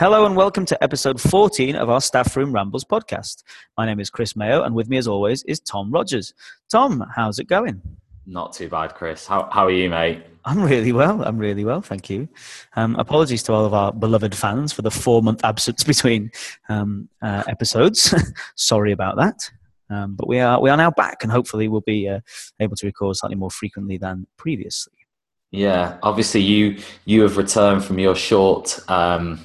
Hello and welcome to episode 14 of our Staffroom Rambles podcast. My name is Chris Mayoh, and with me, as always, is Tom Rogers. Tom, how's it going? Not too bad, Chris. How, how are you, mate? I'm really well. I'm really well, thank you. Um, apologies to all of our beloved fans for the four month absence between um, uh, episodes. Sorry about that. Um, but we are we are now back, and hopefully we'll be uh, able to record slightly more frequently than previously. Yeah, obviously you you have returned from your short um,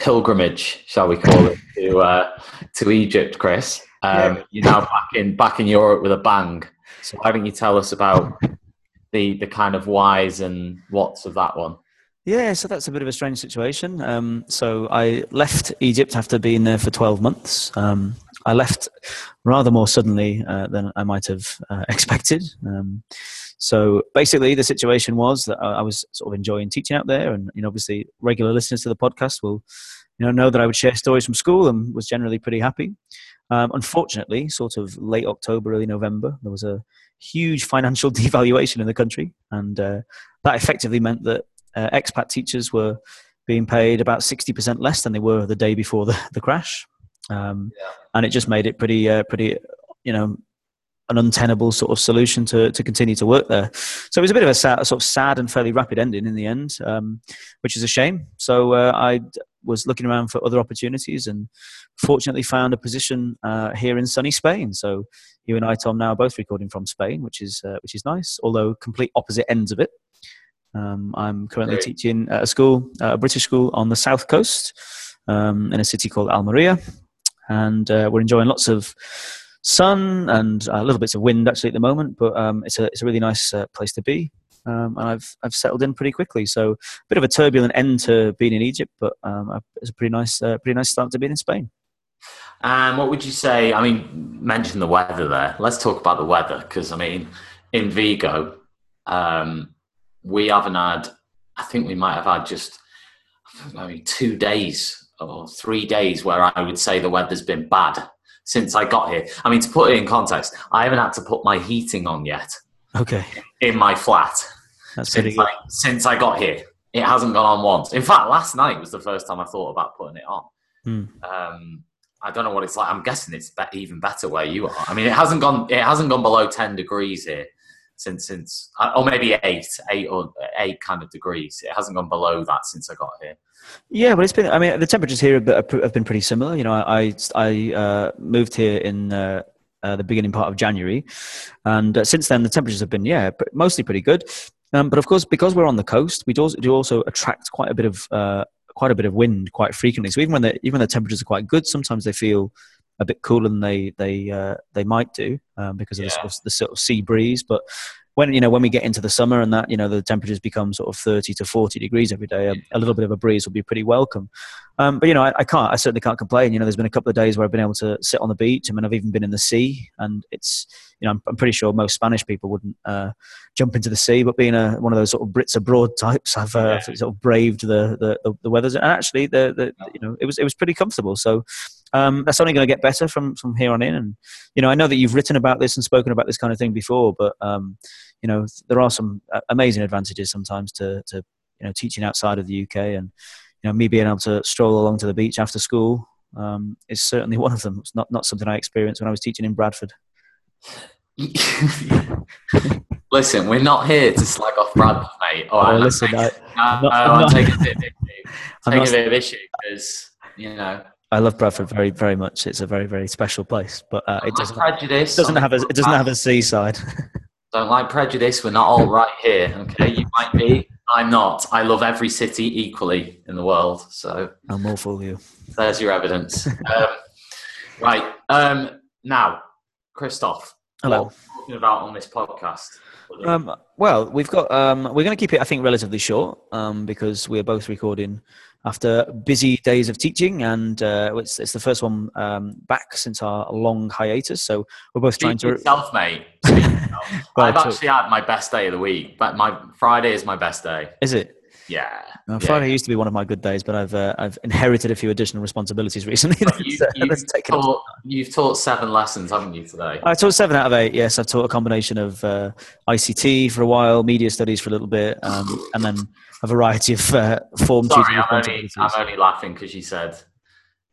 pilgrimage, shall we call it, to uh, to Egypt, Chris. Um, yeah. You're now back in back in Europe with a bang. So why don't you tell us about the the kind of whys and whats of that one? Yeah, so that's a bit of a strange situation. Um, so I left Egypt after being there for 12 months. Um, I left rather more suddenly uh, than I might have uh, expected. Um, so basically, the situation was that I was sort of enjoying teaching out there, and you know, obviously, regular listeners to the podcast will you know know that I would share stories from school and was generally pretty happy. Um, unfortunately, sort of late October, early November, there was a huge financial devaluation in the country, and uh, that effectively meant that uh, expat teachers were being paid about 60% less than they were the day before the, the crash. Um, yeah. And it just made it pretty, uh, pretty, you know, an untenable sort of solution to, to continue to work there. So it was a bit of a, sad, a sort of sad and fairly rapid ending in the end, um, which is a shame. So uh, I was looking around for other opportunities and fortunately found a position uh, here in sunny Spain. So you and I, Tom, now are both recording from Spain, which is uh, which is nice. Although complete opposite ends of it. Um, I'm currently Great. teaching at a school, a British school on the south coast, um, in a city called Almeria, and uh, we're enjoying lots of sun and a little bits of wind actually at the moment. But um, it's a it's a really nice uh, place to be, um, and I've I've settled in pretty quickly. So a bit of a turbulent end to being in Egypt, but um, it's a pretty nice uh, pretty nice start to being in Spain. And what would you say? I mean, mention the weather there. Let's talk about the weather because I mean, in Vigo, um, we haven't had. I think we might have had just I two days or three days where I would say the weather's been bad since I got here. I mean, to put it in context, I haven't had to put my heating on yet. Okay. In my flat. That's since I, since I got here. It hasn't gone on once. In fact, last night was the first time I thought about putting it on. Hmm. Um, I don't know what it's like. I'm guessing it's be- even better where you are. I mean, it hasn't gone. It hasn't gone below ten degrees here since since, uh, or maybe eight, eight or eight kind of degrees. It hasn't gone below that since I got here. Yeah, but it's been. I mean, the temperatures here have been pretty similar. You know, I I uh, moved here in uh, uh, the beginning part of January, and uh, since then the temperatures have been yeah mostly pretty good. Um, but of course, because we're on the coast, we do also, do also attract quite a bit of uh, quite a bit of wind quite frequently. So even when the even when the temperatures are quite good, sometimes they feel a bit cooler than they they uh, they might do um, because of yeah. the, sort of, the sort of sea breeze. But when you know when we get into the summer and that you know the temperatures become sort of 30 to 40 degrees every day a, a little bit of a breeze will be pretty welcome. Um, but you know I, I, can't i certainly can't complain. You know there's been a couple of days where i've been able to sit on the beach. I mean I've even been in the sea and it's you know I'm, I'm pretty sure most Spanish people wouldn't uh, jump into the sea. But being a, one of those sort of Brits abroad types I've uh, yeah. sort of braved the the, the, the weathers. And actually the, the you know it was it was pretty comfortable. So um, that's only going to get better from from here on in. And you know, I know that you've written about this and spoken about this kind of thing before, but um, you know, there are some uh, amazing advantages sometimes to to you know teaching outside of the UK, and you know, me being able to stroll along to the beach after school um, is certainly one of them. It's not not something I experienced when I was teaching in Bradford. listen, we're not here to slag off Bradford, mate. Oh, listen, I, am not, I'm not, taking a bit of issue. Taking a bit of issue because you know I love Bradford very, very much. It's a very, very special place, but uh, it doesn't. Prejudice. Doesn't have a. It doesn't have a seaside. Don't like prejudice. We're not all right here. Okay, you might be. I'm not. I love every city equally in the world. So I'm all for you. There's your evidence. um, right um, now, Christoph. Hello. What are talking about on this podcast? Um, well, we've got. Um, we're going to keep it, I think, relatively short um, because we're both recording after busy days of teaching, and uh, it's, it's, the first one um, back since our long hiatus. So we're both Speak trying to self, mate. I've actually had my best day of the week, but my Friday is my best day. Is it? Yeah. Yeah. Friday used to be one of my good days, but I've uh, I've inherited a few additional responsibilities recently. You, that's, you've, that's taken taught, you've taught seven lessons, haven't you, today? I taught seven out of eight. Yes, I've taught a combination of uh, ICT for a while, media studies for a little bit, um, and then a variety of uh, form Sorry, I'm only. I'm only laughing because you said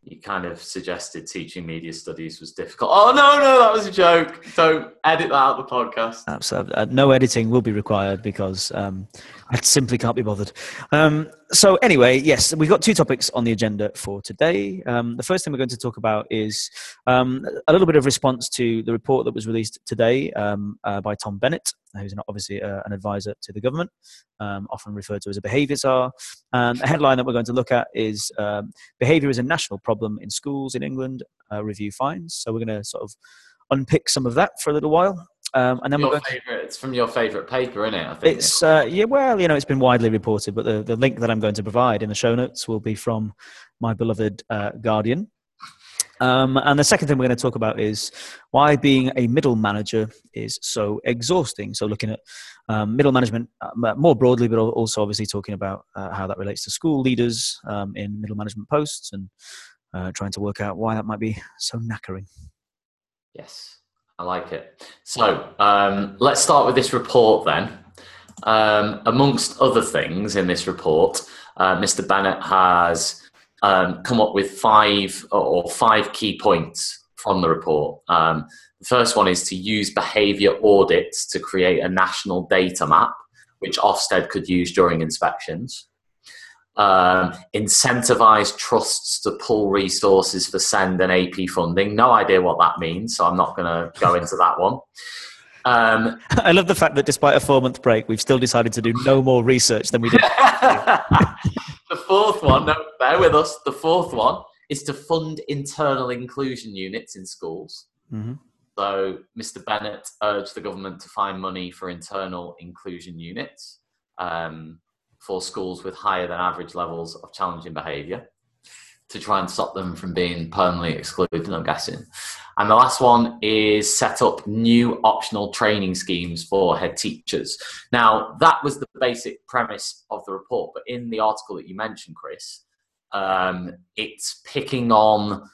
you kind of suggested teaching media studies was difficult. Oh, no, no, that was a joke. Don't edit that out of the podcast. Absolutely. Uh, no editing will be required because um, I simply can't be bothered. Um, so, anyway, yes, we've got two topics on the agenda for today. Um, the first thing we're going to talk about is um, a little bit of response to the report that was released today um, uh, by Tom Bennett, who's an, obviously uh, an advisor to the government, um, often referred to as a behaviour czar. And the headline that we're going to look at is um, Behaviour is a National Problem in Schools in England, uh, Review Finds. So, we're going to sort of unpick some of that for a little while. Um, and then we're Your going to favorite, it's from your favourite paper, isn't it? I think it's uh, yeah, well, you know, it's been widely reported, but the, the link that I'm going to provide in the show notes will be from my beloved uh, Guardian. Um, and the second thing we're going to talk about is why being a middle manager is so exhausting. So, looking at um, middle management uh, more broadly, but also obviously talking about uh, how that relates to school leaders um, in middle management posts and uh, trying to work out why that might be so knackering. Yes, I like it. So um, let's start with this report then. Um, amongst other things in this report, uh, Mr. Bennett has um, come up with five or five key points from the report. Um, the first one is to use behaviour audits to create a national data map, which Ofsted could use during inspections. Um, incentivize trusts to pull resources for SEND and AP funding. No idea what that means, so I'm not going to go into that one. Um, I love the fact that despite a four month break, we've still decided to do no more research than we did. the fourth one, no, bear with us. The fourth one is to fund internal inclusion units in schools. hmm So, Mr. Bennett urged the government to find money for internal inclusion units um, for schools with higher than average levels of challenging behaviour to try and stop them from being permanently excluded, I'm guessing. And the last one is set up new optional training schemes for head teachers. Now, that was the basic premise of the report, but in the article that you mentioned, Chris, um, it's picking on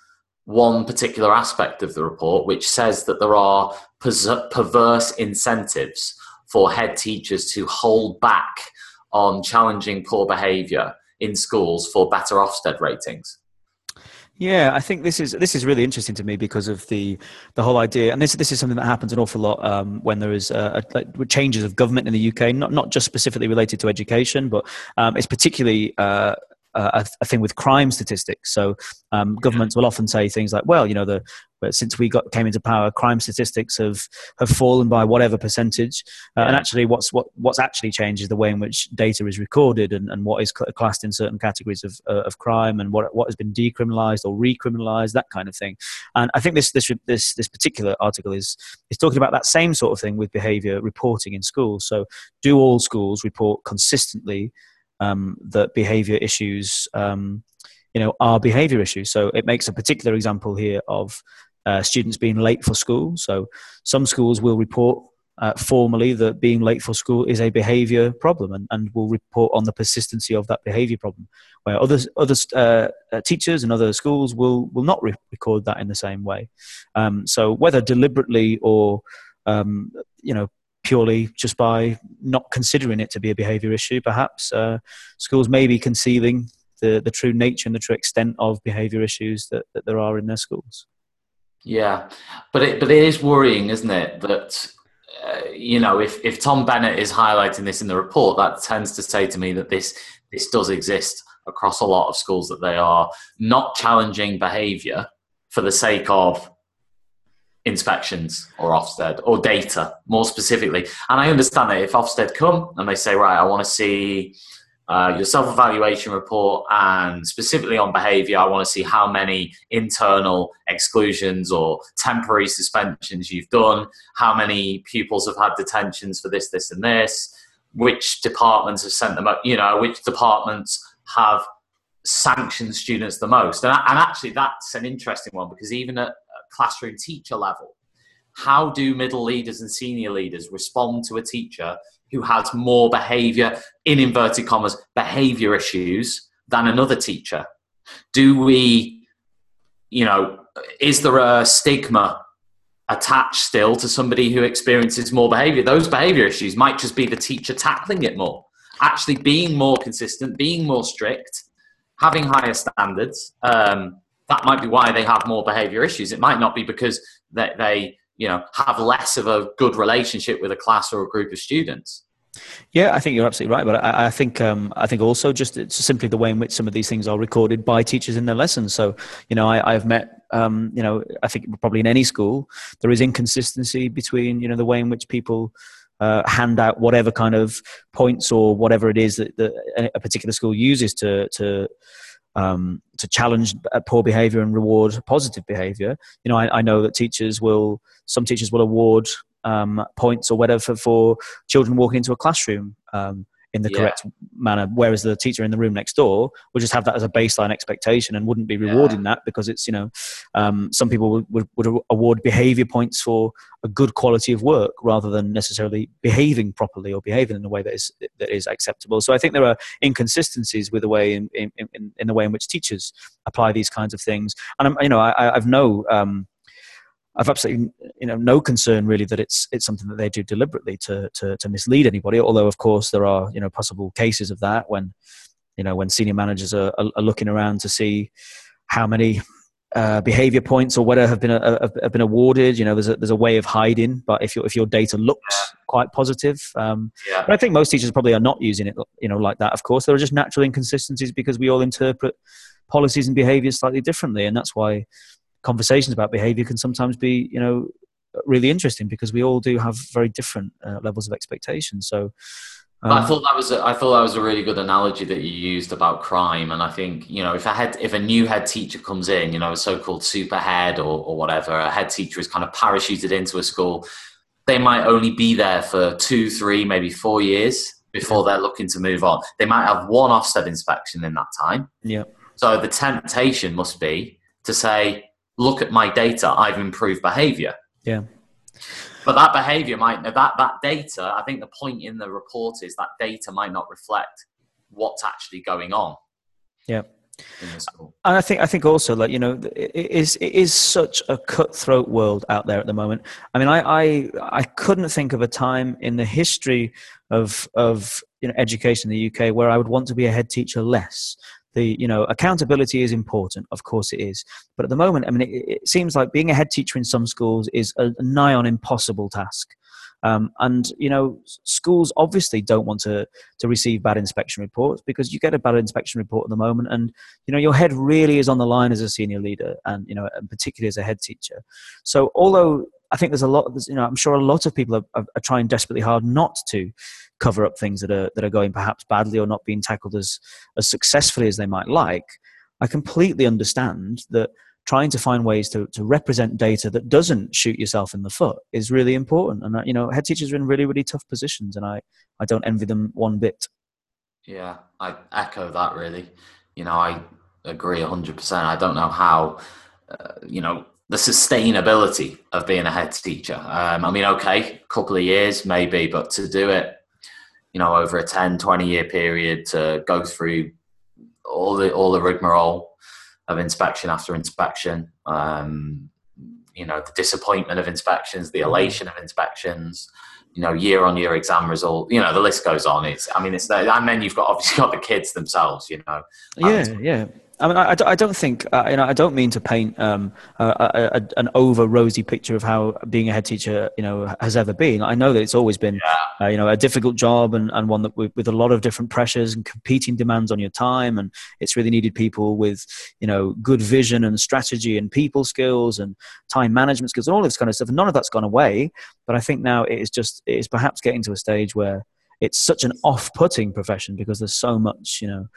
one particular aspect of the report, which says that there are perverse incentives for head teachers to hold back on challenging poor behaviour in schools for better Ofsted ratings. Yeah, I think this is this is really interesting to me because of the the whole idea, and this this is something that happens an awful lot um, when there is uh, changes of government in the UK, not not just specifically related to education, but um, it's particularly. Uh, a, a thing with crime statistics. So um, governments will often say things like, "Well, you know, the but since we got came into power, crime statistics have have fallen by whatever percentage." Uh, And actually, what's what what's actually changed is the way in which data is recorded and, and what is cl- classed in certain categories of uh, of crime and what what has been decriminalised or recriminalised, that kind of thing. And I think this this this this particular article is is talking about that same sort of thing with behaviour reporting in schools. So, do all schools report consistently um, that behaviour issues, um, you know, are behaviour issues? So it makes a particular example here of uh, students being late for school. So some schools will report. Uh, formally, that being late for school is a behaviour problem, and, and will report on the persistency of that behaviour problem. Where other other uh, uh, teachers and other schools will will not re- record that in the same way. Um, so whether deliberately or um, you know purely just by not considering it to be a behaviour issue, perhaps uh, schools may be concealing the, the true nature and the true extent of behaviour issues that, that there are in their schools. Yeah, but it but it is worrying, isn't it? That uh, you know, if if Tom Bennett is highlighting this in the report, that tends to say to me that this this does exist across a lot of schools that they are not challenging behaviour for the sake of inspections or Ofsted or data more specifically. And I understand that if Ofsted come and they say, right, I want to see uh, your self evaluation report and specifically on behaviour, I want to see how many internal exclusions or temporary suspensions you've done, how many pupils have had detentions for this, this, and this, which departments have sent them up, you know, which departments have sanctioned students the most. And, and actually, that's an interesting one because even at classroom teacher level, how do middle leaders and senior leaders respond to a teacher who has more behavior, in inverted commas, behavior issues than another teacher? Do we, you know, is there a stigma attached still to somebody who experiences more behavior? Those behavior issues might just be the teacher tackling it more, actually being more consistent, being more strict, having higher standards. Um, that might be why they have more behavior issues. It might not be because they, they you know have less of a good relationship with a class or a group of students. Yeah, I think you're absolutely right. But I, I think um, I think also just it's simply the way in which some of these things are recorded by teachers in their lessons. So you know, I, have met um, you know I think probably in any school there is inconsistency between you know the way in which people. Uh, hand out whatever kind of points or whatever it is that, that a particular school uses to to um, to challenge poor behavior and reward positive behavior. You know, I, I know that teachers will, some teachers will award um, points or whatever for children walking into a classroom um, in the yeah. correct manner, whereas the teacher in the room next door would just have that as a baseline expectation and wouldn't be rewarding yeah. that because it's you know um, some people would, would, would, award behavior points for a good quality of work rather than necessarily behaving properly or behaving in a way that is that is acceptable. So I think there are inconsistencies with the way in in, in, in the way in which teachers apply these kinds of things, and I'm, you know I, I've no. Um, I've absolutely you know no concern really that it's it's something that they do deliberately to to, to mislead anybody. Although of course there are you know possible cases of that when you know when senior managers are, are, are looking around to see how many uh, behavior points or whatever have been uh, have been awarded. You know, there's a there's a way of hiding, but if your if your data looks quite positive, um, yeah. but I think most teachers probably are not using it. You know, like that. Of course, there are just natural inconsistencies because we all interpret policies and behaviors slightly differently, and that's why conversations about behavior can sometimes be you know really interesting because we all do have very different uh, levels of expectation so um, I thought that was a, I thought that was a really good analogy that you used about crime, and I think you know if a head if a new head teacher comes in, you know a so-called super head or, or whatever, a head teacher is kind of parachuted into a school. They might only be there for two, three, maybe four years before they're looking to move on. They might have one Ofsted inspection in that time. Yeah. So the temptation must be to say, look at my data, I've improved behavior. Yeah. But that behavior might that that data, I think the point in the report is that data might not reflect what's actually going on. Yeah. And I think I think also like you know it is it is such a cutthroat world out there at the moment. I mean, I I, I couldn't think of a time in the history of of you know education in the UK where I would want to be a head teacher less the you know accountability is important of course it is. But at the moment i mean it, it seems like being a head teacher in some schools is a, nigh on impossible task um, and you know schools obviously don't want to to receive bad inspection reports because you get a bad inspection report at the moment and you know your head really is on the line as a senior leader and you know and particularly as a head teacher so although I think there's a lot. You know, I'm sure a lot of people are, are, are, trying desperately hard not to cover up things that are that are going perhaps badly or not being tackled as as successfully as they might like. I completely understand that trying to find ways to, to represent data that doesn't shoot yourself in the foot is really important. And you know, head teachers are in really really tough positions, and I I don't envy them one bit. Yeah, I echo that. Really, you know, I agree hundred percent. I don't know how. Uh, you know, the sustainability of being a head teacher. Um, I mean, okay, a couple of years maybe, but to do it, you know, over a 10, 20 year period to go through all the all the rigmarole of inspection after inspection, um, you know, the disappointment of inspections, the elation of inspections, you know, year on year exam result, you know, the list goes on. It's, I mean, it's, and then you've got obviously got the kids themselves, you know. Yeah, yeah. I mean, I, I don't think, uh, you know, I don't mean to paint um, a, a, an over rosy picture of how being a head teacher, you know, has ever been. I know that it's always been, yeah. uh, you know, a difficult job and, and one that with, with, a lot of different pressures and competing demands on your time. And it's really needed people with, you know, good vision and strategy and people skills and time management skills and all this kind of stuff. And none of that's gone away. But I think now it is just, it is perhaps getting to a stage where it's such an off putting profession because there's so much, you know,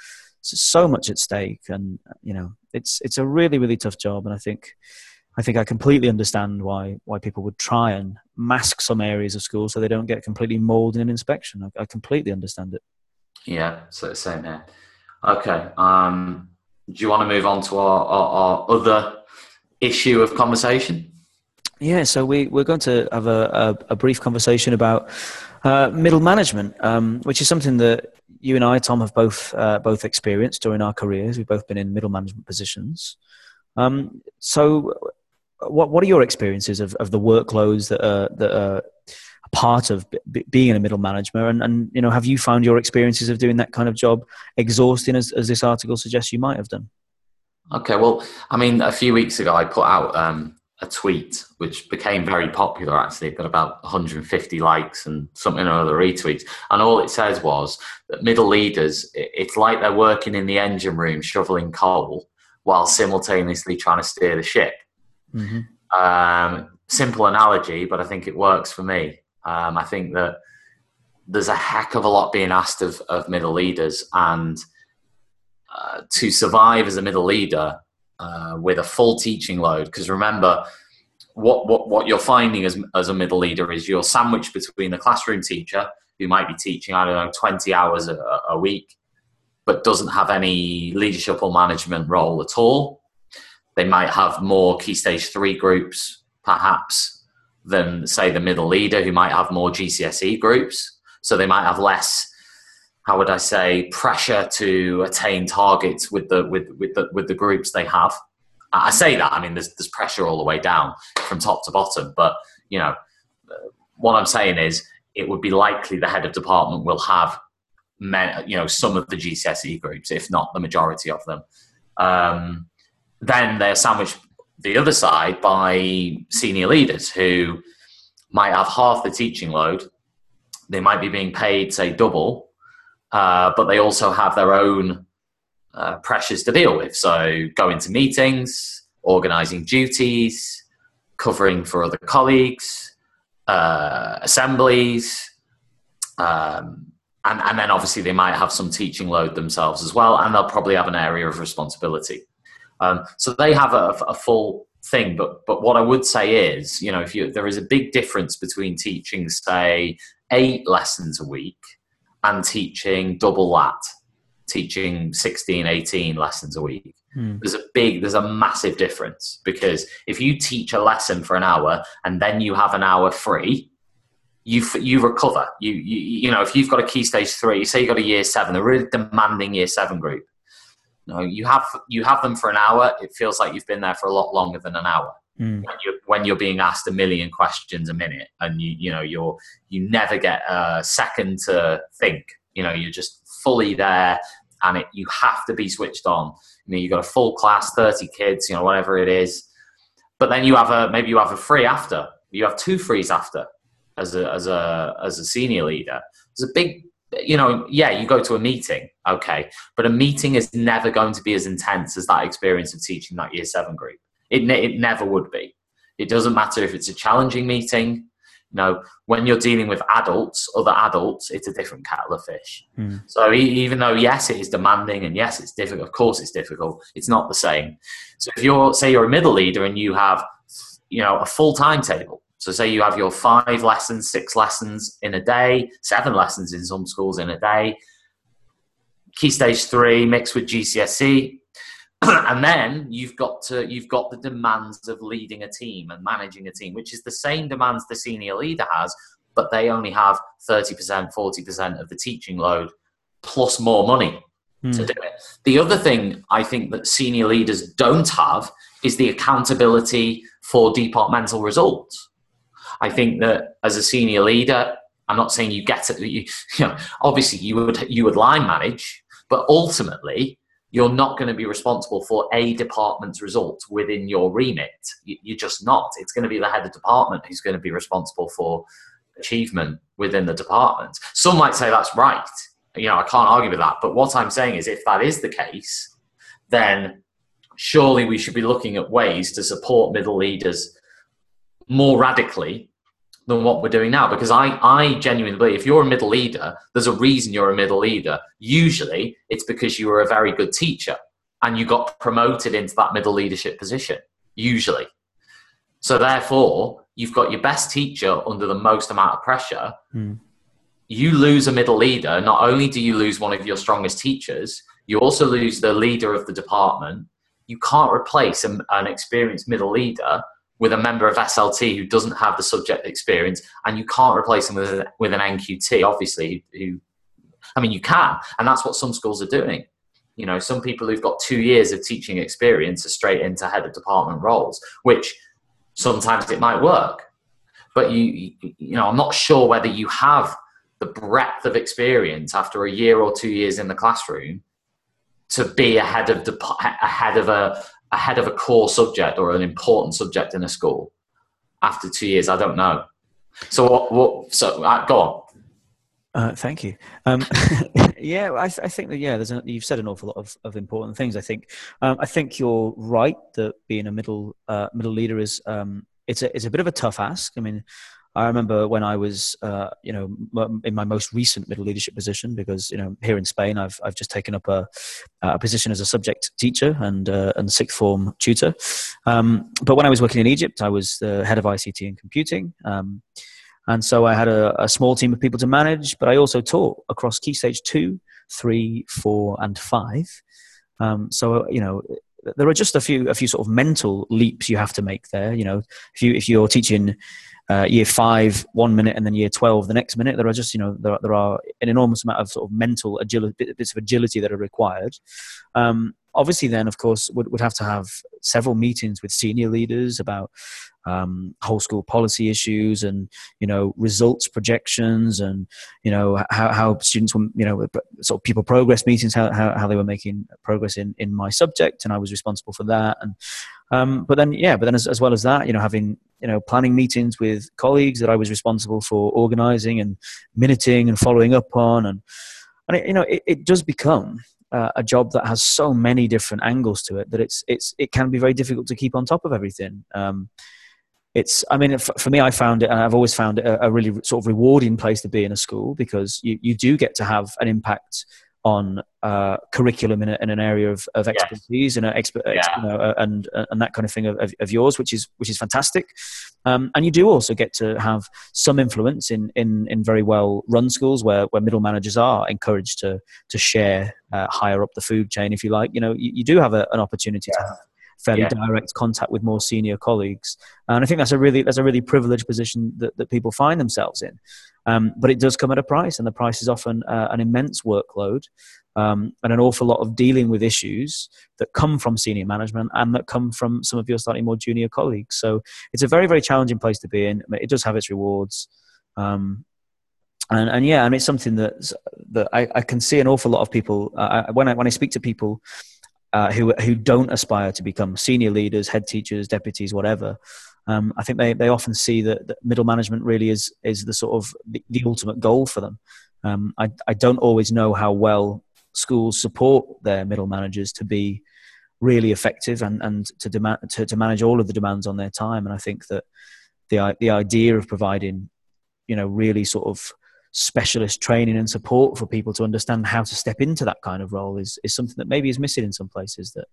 so much at stake, and you know, it's it's a really really tough job, and I think. I think I completely understand why why people would try and mask some areas of school so they don't get completely mauled in an inspection. I, I completely understand it. Yeah, so same here. Okay, um, do you want to move on to our, our, our other issue of conversation? Yeah, so we, we're going to have a, a, a brief conversation about uh, middle management, um, which is something that you and I, Tom, have both uh, both experienced during our careers. We've both been in middle management positions. Um, so, what what are your experiences of, of the workloads that are that are part of b- being a middle manager? And, and you know, have you found your experiences of doing that kind of job exhausting, as, as this article suggests you might have done? Okay, well, I mean, a few weeks ago, I put out um, a tweet which became very popular. Actually, it got about 150 likes and something or other retweets. And all it says was that middle leaders, it's like they're working in the engine room shoveling coal while simultaneously trying to steer the ship. Mm-hmm. Um, simple analogy, but I think it works for me. Um, I think that there's a heck of a lot being asked of, of middle leaders, and uh, to survive as a middle leader uh, with a full teaching load, because remember, what, what, what you're finding as, as a middle leader is you're sandwiched between the classroom teacher who might be teaching, I don't know, 20 hours a, a week, but doesn't have any leadership or management role at all. They might have more key stage three groups, perhaps, than say the middle leader who might have more GCSE groups. So they might have less, how would I say, pressure to attain targets with the with with the with the groups they have. I say that I mean there's there's pressure all the way down from top to bottom, but you know what I'm saying is it would be likely the head of department will have men, you know some of the GCSE groups, if not the majority of them. Um, then they're sandwiched the other side by senior leaders who might have half the teaching load. They might be being paid, say, double, uh, but they also have their own uh, pressures to deal with. So, going to meetings, organizing duties, covering for other colleagues, uh, assemblies, um, and, and then obviously they might have some teaching load themselves as well, and they'll probably have an area of responsibility. Um, so they have a, a, full thing. But but what I would say is, you know, if you there is a big difference between teaching, say, eight lessons a week and teaching double that, teaching 16, 18 lessons a week. Hmm. There's a big, there's a massive difference because if you teach a lesson for an hour and then you have an hour free, you you recover. You, you you know if you've got a key stage three, say you've got a year seven, a really demanding year seven group, You no, you have you have them for an hour. It feels like you've been there for a lot longer than an hour. Mm. When, you're, when you're being asked a million questions a minute, and you you know you're you never get a second to think. You know you're just fully there, and it you have to be switched on. You know you've got a full class, thirty kids, you know whatever it is, but then you have a maybe you have a free after. You have two frees after as a as a as a senior leader. There's a big you know, yeah, you go to a meeting, okay, but a meeting is never going to be as intense as that experience of teaching that year seven group. It, ne- it never would be. It doesn't matter if it's a challenging meeting. You know, when you're dealing with adults, other adults, it's a different kettle of fish. Mm. So even though yes, it is demanding and yes, it's difficult. Of course, it's difficult. It's not the same. So if you're say you're a middle leader and you have, you know, a full timetable, so, say you have your five lessons, six lessons in a day, seven lessons in some schools in a day, key stage three mixed with GCSE. and then you've got to you've got the demands of leading a team and managing a team, which is the same demands the senior leader has, but they only have 30%, 40% of the teaching load plus more money to hmm. do it. The other thing I think that senior leaders don't have is the accountability for departmental results. I think that as a senior leader, I'm not saying you get it. You, you know, obviously you would you would line manage, but ultimately you're not going to be responsible for a department's result within your remit. You're just not. It's going to be the head of department who's going to be responsible for achievement within the department. Some might say that's right. You know, I can't argue with that. But what I'm saying is, if that is the case, then surely we should be looking at ways to support middle leaders more radically than what we're doing now because I, I genuinely believe if you're a middle leader, there's a reason you're a middle leader. Usually it's because you were a very good teacher and you got promoted into that middle leadership position, usually. So therefore, you've got your best teacher under the most amount of pressure. Mm. You lose a middle leader, not only do you lose one of your strongest teachers, you also lose the leader of the department. You can't replace an experienced middle leader with a member of SLT who doesn't have the subject experience, and you can't replace them with, with an NQT, obviously, who, I mean, you can, and that's what some schools are doing. You know, some people who've got two years of teaching experience are straight into head of department roles, which sometimes it might work. But you, you know, I'm not sure whether you have the breadth of experience after a year or two years in the classroom to be ahead of the ahead of a ahead of a core subject or an important subject in a school after two years. I don't know. So what? what so uh, go on. Uh, thank you. Um, yeah, I, I, think that yeah, there's a, you've said an awful lot of, of important things. I think um, I think you're right that being a middle uh, middle leader is um, it's a it's a bit of a tough ask. I mean, I remember when I was, uh, you know, in my most recent middle leadership position, because you know, here in Spain, I've I've just taken up a, a position as a subject teacher and uh, and sixth form tutor. Um, but when I was working in Egypt, I was the head of ICT and computing, um, and so I had a, a, small team of people to manage. But I also taught across key stage two, three, four, and five. Um, so you know, there are just a few a few sort of mental leaps you have to make there. You know, if you if you're teaching uh, year five one minute and then year 12 the next minute there are just you know there, there are an enormous amount of sort of mental agility bits of agility that are required. Um, obviously then of course would, would have to have several meetings with senior leaders about um, whole school policy issues and you know results projections and you know how, how students were you know sort of people progress meetings how, how, how they were making progress in, in my subject and I was responsible for that. And um, but then yeah but then as, as well as that you know having you know planning meetings with colleagues that I was responsible for organizing and minuting and following up on and and it, you know it, it does become uh, a job that has so many different angles to it that it's it's it can be very difficult to keep on top of everything. Um, it's i mean for, me i found it and i've always found it a, a, really sort of rewarding place to be in a school because you, you do get to have an impact on uh, curriculum in, a, in, an area of, of expertise yes. and expert, yeah. you know, uh, and and that kind of thing of, of, of, yours, which is which is fantastic. Um, and you do also get to have some influence in, in, in very well run schools where, where middle managers are encouraged to to share uh, higher up the food chain, if you like. You know, you, you do have a, an opportunity yeah. to have fairly yeah. direct contact with more senior colleagues. And I think that's a really that's a really privileged position that, that people find themselves in. Um, but it does come at a price, and the price is often uh, an immense workload um, and an awful lot of dealing with issues that come from senior management and that come from some of your slightly more junior colleagues. So it's a very very challenging place to be in. It does have its rewards. Um, and, and yeah, and it's something that that I, I can see an awful lot of people uh, when I when I speak to people uh, who who don't aspire to become senior leaders, head teachers, deputies, whatever. Um, I think they, they often see that, that, middle management really is is the sort of the, the ultimate goal for them. Um, I I don't always know how well schools support their middle managers to be really effective and and to demand to, to manage all of the demands on their time. And I think that the the idea of providing you know really sort of specialist training and support for people to understand how to step into that kind of role is, is something that maybe is missing in some places that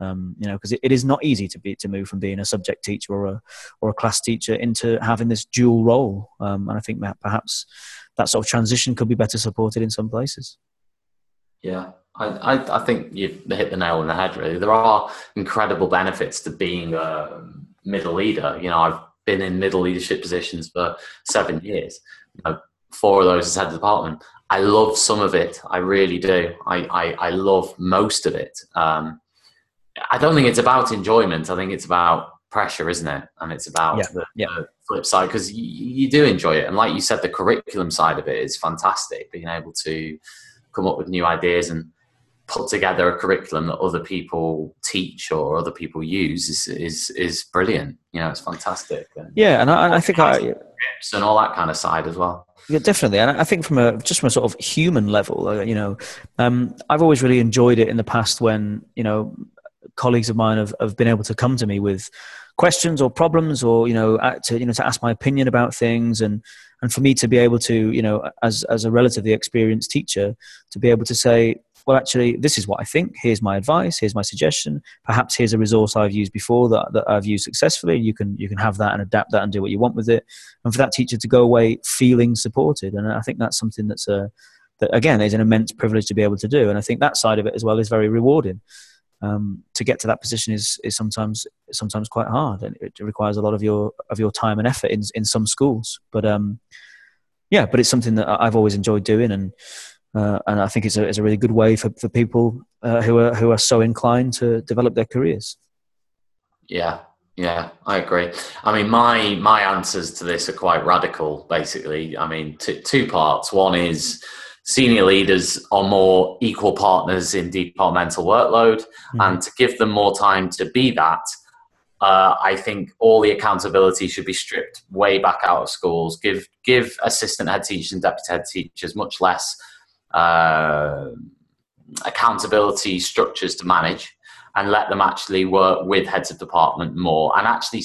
um, you know because it, it is not easy to be to move from being a subject teacher or a or a class teacher into having this dual role. Um, and I think that perhaps that sort of transition could be better supported in some places. Yeah. I, I, I think you've hit the nail on the head really. There are incredible benefits to being a middle leader. You know I've been in middle leadership positions for seven years. You know, four of those as head of department. I love some of it. I really do. I, I, I love most of it. Um, I don't think it's about enjoyment. I think it's about pressure, isn't it? And it's about yeah, the, yeah. the, flip side because you, you, do enjoy it. And like you said, the curriculum side of it is fantastic. Being able to come up with new ideas and put together a curriculum that other people teach or other people use is is, is brilliant. You know, it's fantastic. And yeah, and I, I think I and all that kind of side as well. Yeah, definitely. And I think from a just from a sort of human level, uh, you know, um, I've always really enjoyed it in the past when you know colleagues of mine have, have been able to come to me with questions or problems or you know to you know to ask my opinion about things and and for me to be able to you know as as a relatively experienced teacher to be able to say well, actually, this is what I think. Here's my advice. Here's my suggestion. Perhaps here's a resource I've used before that, that I've used successfully. You can you can have that and adapt that and do what you want with it. And for that teacher to go away feeling supported, and I think that's something that's a that again is an immense privilege to be able to do. And I think that side of it as well is very rewarding. um, to get to that position is is sometimes sometimes quite hard, and it requires a lot of your of your time and effort in in some schools. But um, yeah, but it's something that I've always enjoyed doing, and uh, and I think it's a it's a really good way for for people uh, who are who are so inclined to develop their careers. Yeah, yeah, I agree. I mean, my my answers to this are quite radical. Basically, I mean, t- two parts. One is senior leaders are more equal partners in departmental workload, mm-hmm. and to give them more time to be that, uh, I think all the accountability should be stripped way back out of schools. Give give assistant head teachers and deputy head teachers much less uh, accountability structures to manage, and let them actually work with heads of department more, and actually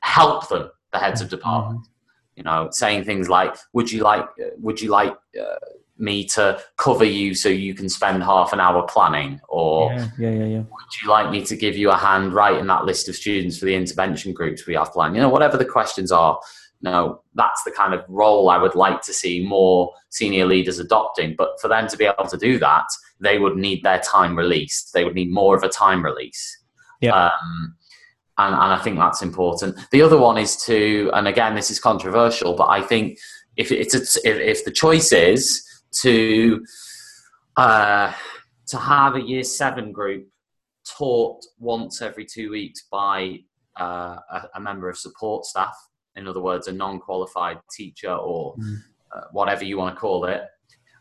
help them, the heads of mm-hmm. department. You know, saying things like, "Would you like? Would you like?" Uh, me to cover you so you can spend half an hour planning or yeah, yeah, yeah, yeah. would you like me to give you a hand writing that list of students for the intervention groups we have planned you know whatever the questions are no that's the kind of role i would like to see more senior leaders adopting. But for them to be able to do that they would need their time released. They would need more of a time release. Yeah. Um, and, and i think that's important. The other one is to and again this is controversial but i think if it's if, if the choice is to uh, to have a year seven group taught once every two weeks by uh, a, a, member of support staff. In other words, a non-qualified teacher or mm. uh, whatever you want to call it,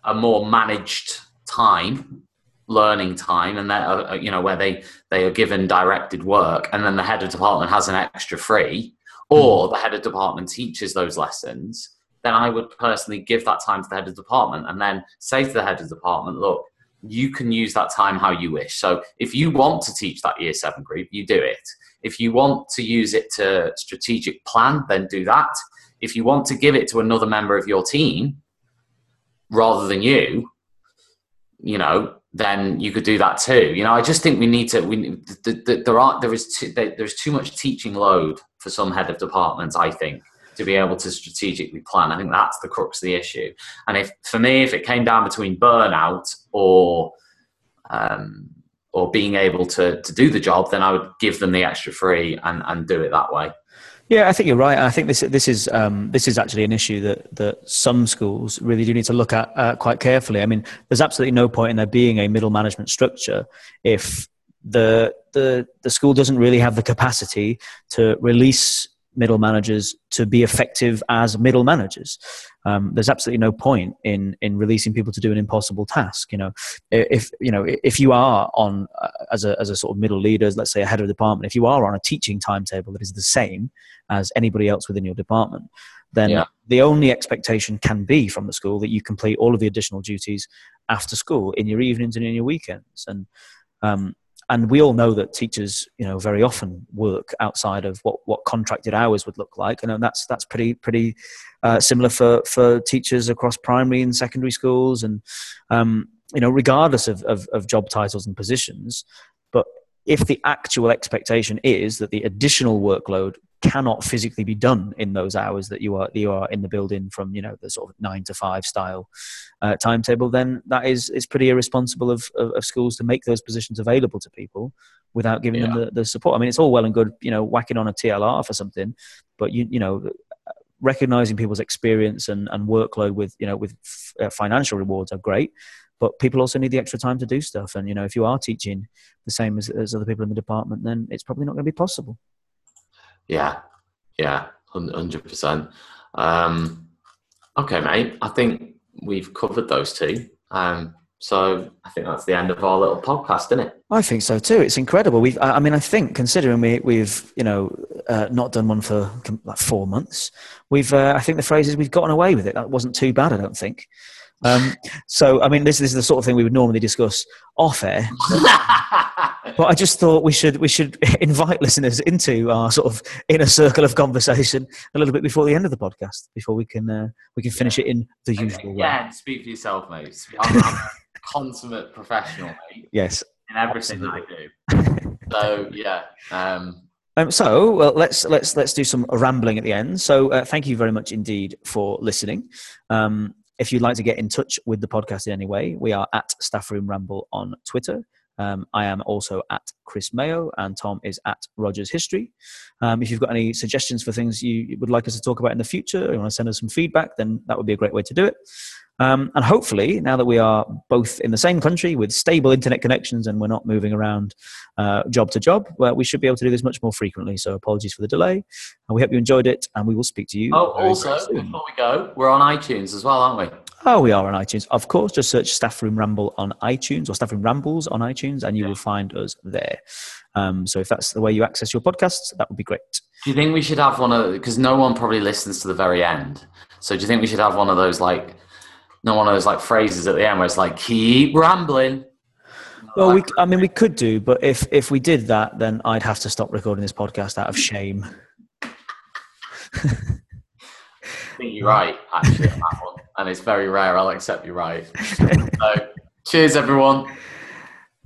a more managed time, learning time, and that uh, you know where they they are given directed work, and then the head of department has an extra free, or mm. the head of department teaches those lessons then I would personally give that time to the head of department and then say to the head of department, look, you can use that time how you wish. So if you want to teach that year seven group, you do it. If you want to use it to strategic plan, then do that. If you want to give it to another member of your team rather than you, you know, then you could do that too. You know, I just think we need to. We the, the, there are there is too, there's too much teaching load for some head of departments. I think to be able to strategically plan. I think that's the crux of the issue. And if for me, if it came down between burnout or um, or being able to to do the job, then I would give them the extra free and, and do it that way. Yeah, I think you're right. I think this this is um, this is actually an issue that that some schools really do need to look at uh, quite carefully. I mean, there's absolutely no point in there being a middle management structure if the the the school doesn't really have the capacity to release middle managers to be effective as middle managers. Um, there's absolutely no point in in releasing people to do an impossible task. You know, if you know if you are on uh, as a as a sort of middle leader, let's say a head of department, if you are on a teaching timetable that is the same as anybody else within your department, then yeah. the only expectation can be from the school that you complete all of the additional duties after school in your evenings and in your weekends. And um, and we all know that teachers you know very often work outside of what, what contracted hours would look like. And that's that's pretty pretty uh, similar for for teachers across primary and secondary schools and um, you know regardless of, of, of job titles and positions. But if the actual expectation is that the additional workload cannot physically be done in those hours that you are you are in the building from you know the sort of nine to five style uh, timetable, then that is is pretty irresponsible of, of, of, schools to make those positions available to people without giving yeah. them the, the support. I mean, it's all well and good, you know, whacking on a TLR for something, but you you know recognizing people's experience and, and workload with you know with f- uh, financial rewards are great but people also need the extra time to do stuff and you know if you are teaching the same as, as other people in the department then it's probably not going to be possible yeah, yeah, hundred percent. Um, okay, mate. I think we've covered those two. Um, so I think that's the end of our little podcast, isn't it? I think so too. It's incredible. We've, I mean, I think considering we, we've, you know, uh, not done one for like four months, we've, uh, I think the phrase is we've gotten away with it. That wasn't too bad, I don't think. Um, so, I mean, this, this, is the sort of thing we would normally discuss off air. but I just thought we should we should invite listeners into our sort of inner circle of conversation a little bit before the end of the podcast, before we can uh, we can finish it in the okay. usual way. Yeah, speak for yourself, mate. I'm, I'm a consummate professional, mate. Yes, in everything absolutely. that I do. So yeah. Um, um, so well, let's let's let's do some rambling at the end. So uh, thank you very much indeed for listening. Um, if you'd like to get in touch with the podcast in any way, we are at Staff Room Ramble on Twitter. Um, I am also at Chris Mayoh, and Tom is at Rogers History. Um, if you've got any suggestions for things you would like us to talk about in the future, or you want to send us some feedback, then that would be a great way to do it. Um, and hopefully, now that we are both in the same country with stable internet connections and we're not moving around uh, job to job, well, we should be able to do this much more frequently. So apologies for the delay. And we hope you enjoyed it, and we will speak to you. Oh, also, before we go, we're on iTunes as well, aren't we? Oh, we are on iTunes. Of course, just search Staff Room Ramble on iTunes or Staffroom Rambles on iTunes, and you yeah. will find us there. Um, so if that's the way you access your podcasts, that would be great. Do you think we should have one of because no one probably listens to the very end? So do you think we should have one of those like no one of those like phrases at the end where it's like keep rambling? Well, we, I mean, we could do, but if if we did that, then I'd have to stop recording this podcast out of shame. I think you're right, actually, on that one. And it's very rare. I'll accept you're right. So, cheers, everyone.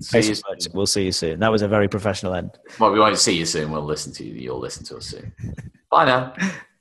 See you We'll see you soon. That was a very professional end. Well, we won't see you soon. We'll listen to you. You'll listen to us soon. Bye now.